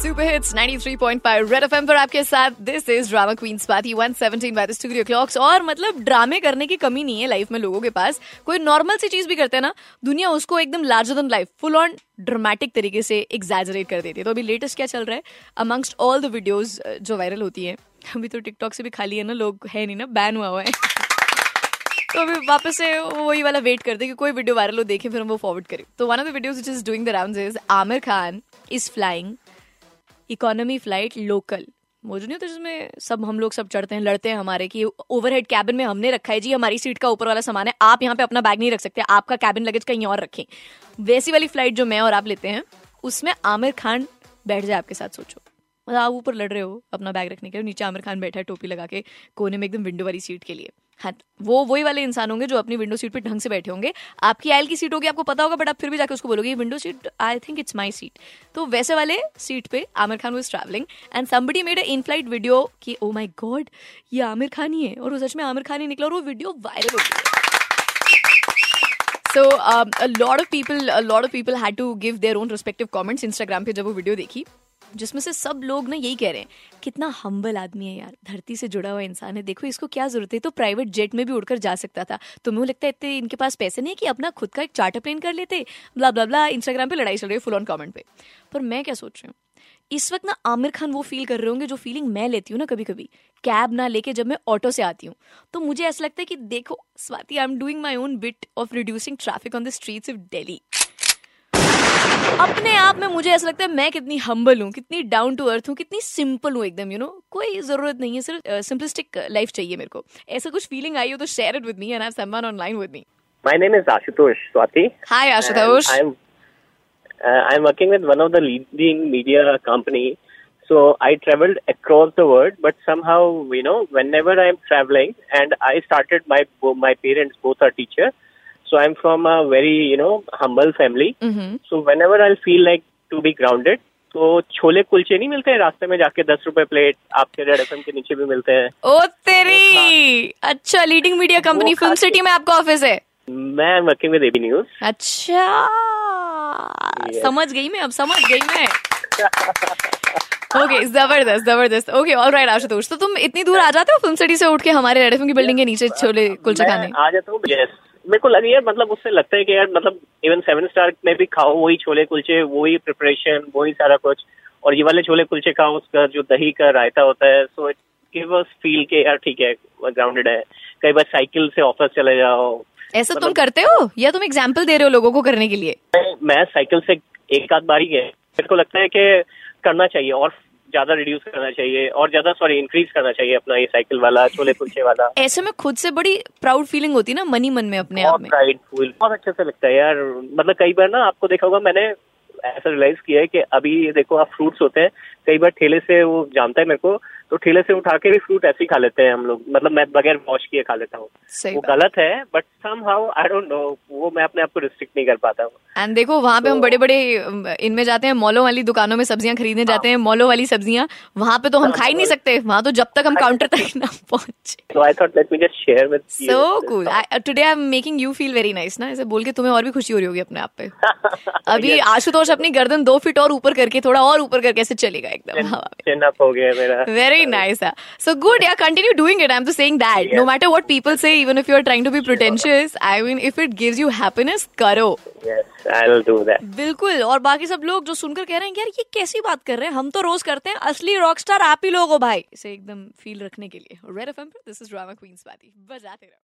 Super hits 93.5 red FM पर आपके साथ. This is drama queens party 117 by the studio clocks और मतलब ड्रामे करने की कमी नहीं है लाइफ में लोगों के पास. कोई नॉर्मल सी चीज़ भी करते हैं ना, दुनिया उसको एकदम larger than life full on dramatic तरीके से एग्जैजरेट कर देती है. तो अभी लेटेस्ट क्या चल रहा है? अमंगस्ट ऑल द वीडियोज़ जो वायरल होती है, अभी तो टिकटॉक से भी खाली है ना, लोग है नहीं ना बैन हुआ हुआ है. तो अभी वापस से वही वाला वेट करते कि कोई वीडियो वायरल हो, देखे, फिर हम वो फॉरवर्ड करें. तो one of the videos which is doing the rounds is Aamir Khan is flying economy flight local जो नहीं होता जिसमें सब हम लोग सब चढ़ते हैं, लड़ते हैं हमारे कि ओवरहेड कैबिन में हमने रखा है जी, हमारी सीट का ऊपर वाला सामान है, आप यहाँ पे अपना बैग नहीं रख सकते, आपका कैबिन लगेज कहीं और रखें। वैसी वाली फ़्लाइट जो मैं और आप लेते हैं, उसमें आमिर खान बैठ जाए आपके साथ, सोचो। मतलब आप ऊपर लड़ रहे हो अपना बैग रखने के लिए, नीचे आमिर खान बैठा है टोपी लगा के कोने में एकदम विंडो वाली सीट के लिए। हाँ वो, वही वाले इंसान होंगे जो अपनी विंडो सीट पे ढंग से बैठे होंगे। आपकी आयल की सीट होगी, आपको पता होगा बट आप फिर भी जाके उसको बोलोगे window seat I think it's my seat तो वैसे वाले सीट पे Aamir Khan was travelling and somebody made a in flight video कि ओ माई गॉड ये आमिर खान ही है। और सच में आमिर खान ही निकला और वो वीडियो वायरल हो गई so lot of people lot of people had to give their own respective comments Instagram पे जब वो वीडियो देखी। जिसमें से सब लोग ना यही कह रहे हैं, कितना हम्बल आदमी है यार, धरती से जुड़ा हुआ इंसान है। देखो, इसको क्या ज़रूरत है? तो प्राइवेट जेट में भी उड़कर जा सकता था। तुम्हें लगता है इतने, इनके पास पैसे नहीं है कि अपना खुद का एक चार्टर प्लेन कर लेते? ब्ला ब्ला ब्ला इंस्टाग्राम पे लड़ाई चल रही है फुल ऑन कमेंट पे। पर मैं क्या सोच रही हूँ? इस वक्त ना आमिर खान वो फील कर रहे होंगे जो फीलिंग मैं लेती हूँ ना कभी कभी कैब ना लेके जब मैं ऑटो से आती हूँ। तो मुझे ऐसा लगता है कि देखो, Swati I am doing my own bit of reducing traffic on the streets of Delhi अपने आप में मुझे ऐसा लगता है मैं कितनी हम्बल हूँ कितनी डाउन टू अर्थ हूँ कितनी सिंपल हूँ एकदम यू नो कोई ज़रूरत नहीं है सिर्फ़ uh, सिंपलिस्टिक लाइफ uh, चाहिए मेरे को। ऐसा कुछ फीलिंग आई हो तो share it with me and I am online with me my name is Ashutosh Swati hi Ashutosh I am I am working with one of the leading media company so I travelled across the world but somehow you know whenever I am travelling and I started my my parents both are teachers So I'm from a very you know humble family. Mm-hmm. So whenever I'll feel like to be grounded, तो छोले कुलचे नहीं मिलते हैं रास्ते में जाके दस रुपए plate आपके रेड एफ़ के नीचे भी मिलते हैं। ओ तेरी! अच्छा leading media company film city में आपका ऑफ़िस है? मैं वर्किंग विद एबी न्यूज़ अच्छा। समझ गई मैं अब समझ गई मैं। ओके ज़बरदस्त ज़बरदस्त। Okay all right Ashutosh. तो तुम इतनी दूर आ जाते हो फ़िल्म सिटी से उठ के हमारे रेड की बिल्डिंग के नीचे छोले कुलचे खाने? आ जाता हूँ। मेरे को लगी है मतलब उससे लगता है कि यार मतलब इवन सेवन स्टार में भी खाओ वही छोले कुलचे वही प्रिपरेशन वही सारा कुछ। और ये वाले छोले कुलचे खाओ उसका जो दही का रायता होता है so it give us feel के यार ठीक है ग्राउंडेड है। कई बार साइकिल से ऑफ़िस चले जाओ। ऐसा तुम करते हो? या तुम एग्ज़ाम्पल दे रहे हो लोगों को करने के लिए? मैं, मैं साइकिल से एक आध बार ही गए मेरे को लगता है कि करना चाहिए। और ज़्यादा रिड्यूस करना चाहिए और ज़्यादा सॉरी इंक्रीज करना चाहिए अपना ये साइकिल वाला छोले कुलचे वाला। ऐसे में खुद से बड़ी प्राउड फीलिंग होती है ना मनी मन में अपने आप में। प्राइड फील बहुत अच्छे से लगता है यार। मतलब कई बार ना आपको देखा होगा मैंने ऐसा रियलाइज़ किया है कि अभी देखो आप फ्रूट्स होते हैं कई बार ठेले से वो जानता है मेरे को तो ठेले से उठा के भी फ्रूट ऐसे ही खा लेते हैं हम लोग। मतलब मैं बगैर वॉश किए खा लेता हूँ। वो गलत है but somehow I don't know वो मैं अपने आप को रिस्ट्रिक्ट नहीं कर पाता हूँ। एंड देखो वहाँ पे हम बड़े बड़े इनमें जाते हैं मॉलों वाली दुकानों में सब्ज़ियाँ खरीदने जाते हैं मॉलों वाली सब्ज़ियाँ वहाँ पे तो हम खा ही नहीं सकते। वहाँ तो जब तक हम काउंटर तक ना पहुँचे। तो I thought let me just share with so cool today I am making you feel very nice ना? ऐसे बोल के तुम्हें और भी खुशी हो रही होगी अपने आप पे। अभी आशुतोष अपनी गर्दन दो फीट और ऊपर करके थोड़ा और ऊपर करके ऐसे चलेगा एकदम हवा हो Very nice. Yeah. So good. Yeah, continue doing it. I'm just saying that. No matter what people say, even if you're trying to be pretentious, I mean, if it gives you happiness, करो. Yes, I'll do that. बिल्कुल और बाकी सब लोग जो सुनकर कह रहे हैं यार ये कैसी बात कर रहे हैं हम तो रोज करते हैं असली रॉकस्टार आप ही लोग हो भाई इसे एकदम फील रखने के लिए रेड एफएम पे दिस इज़ ड्रामा क्वींस बाती बजाते रहो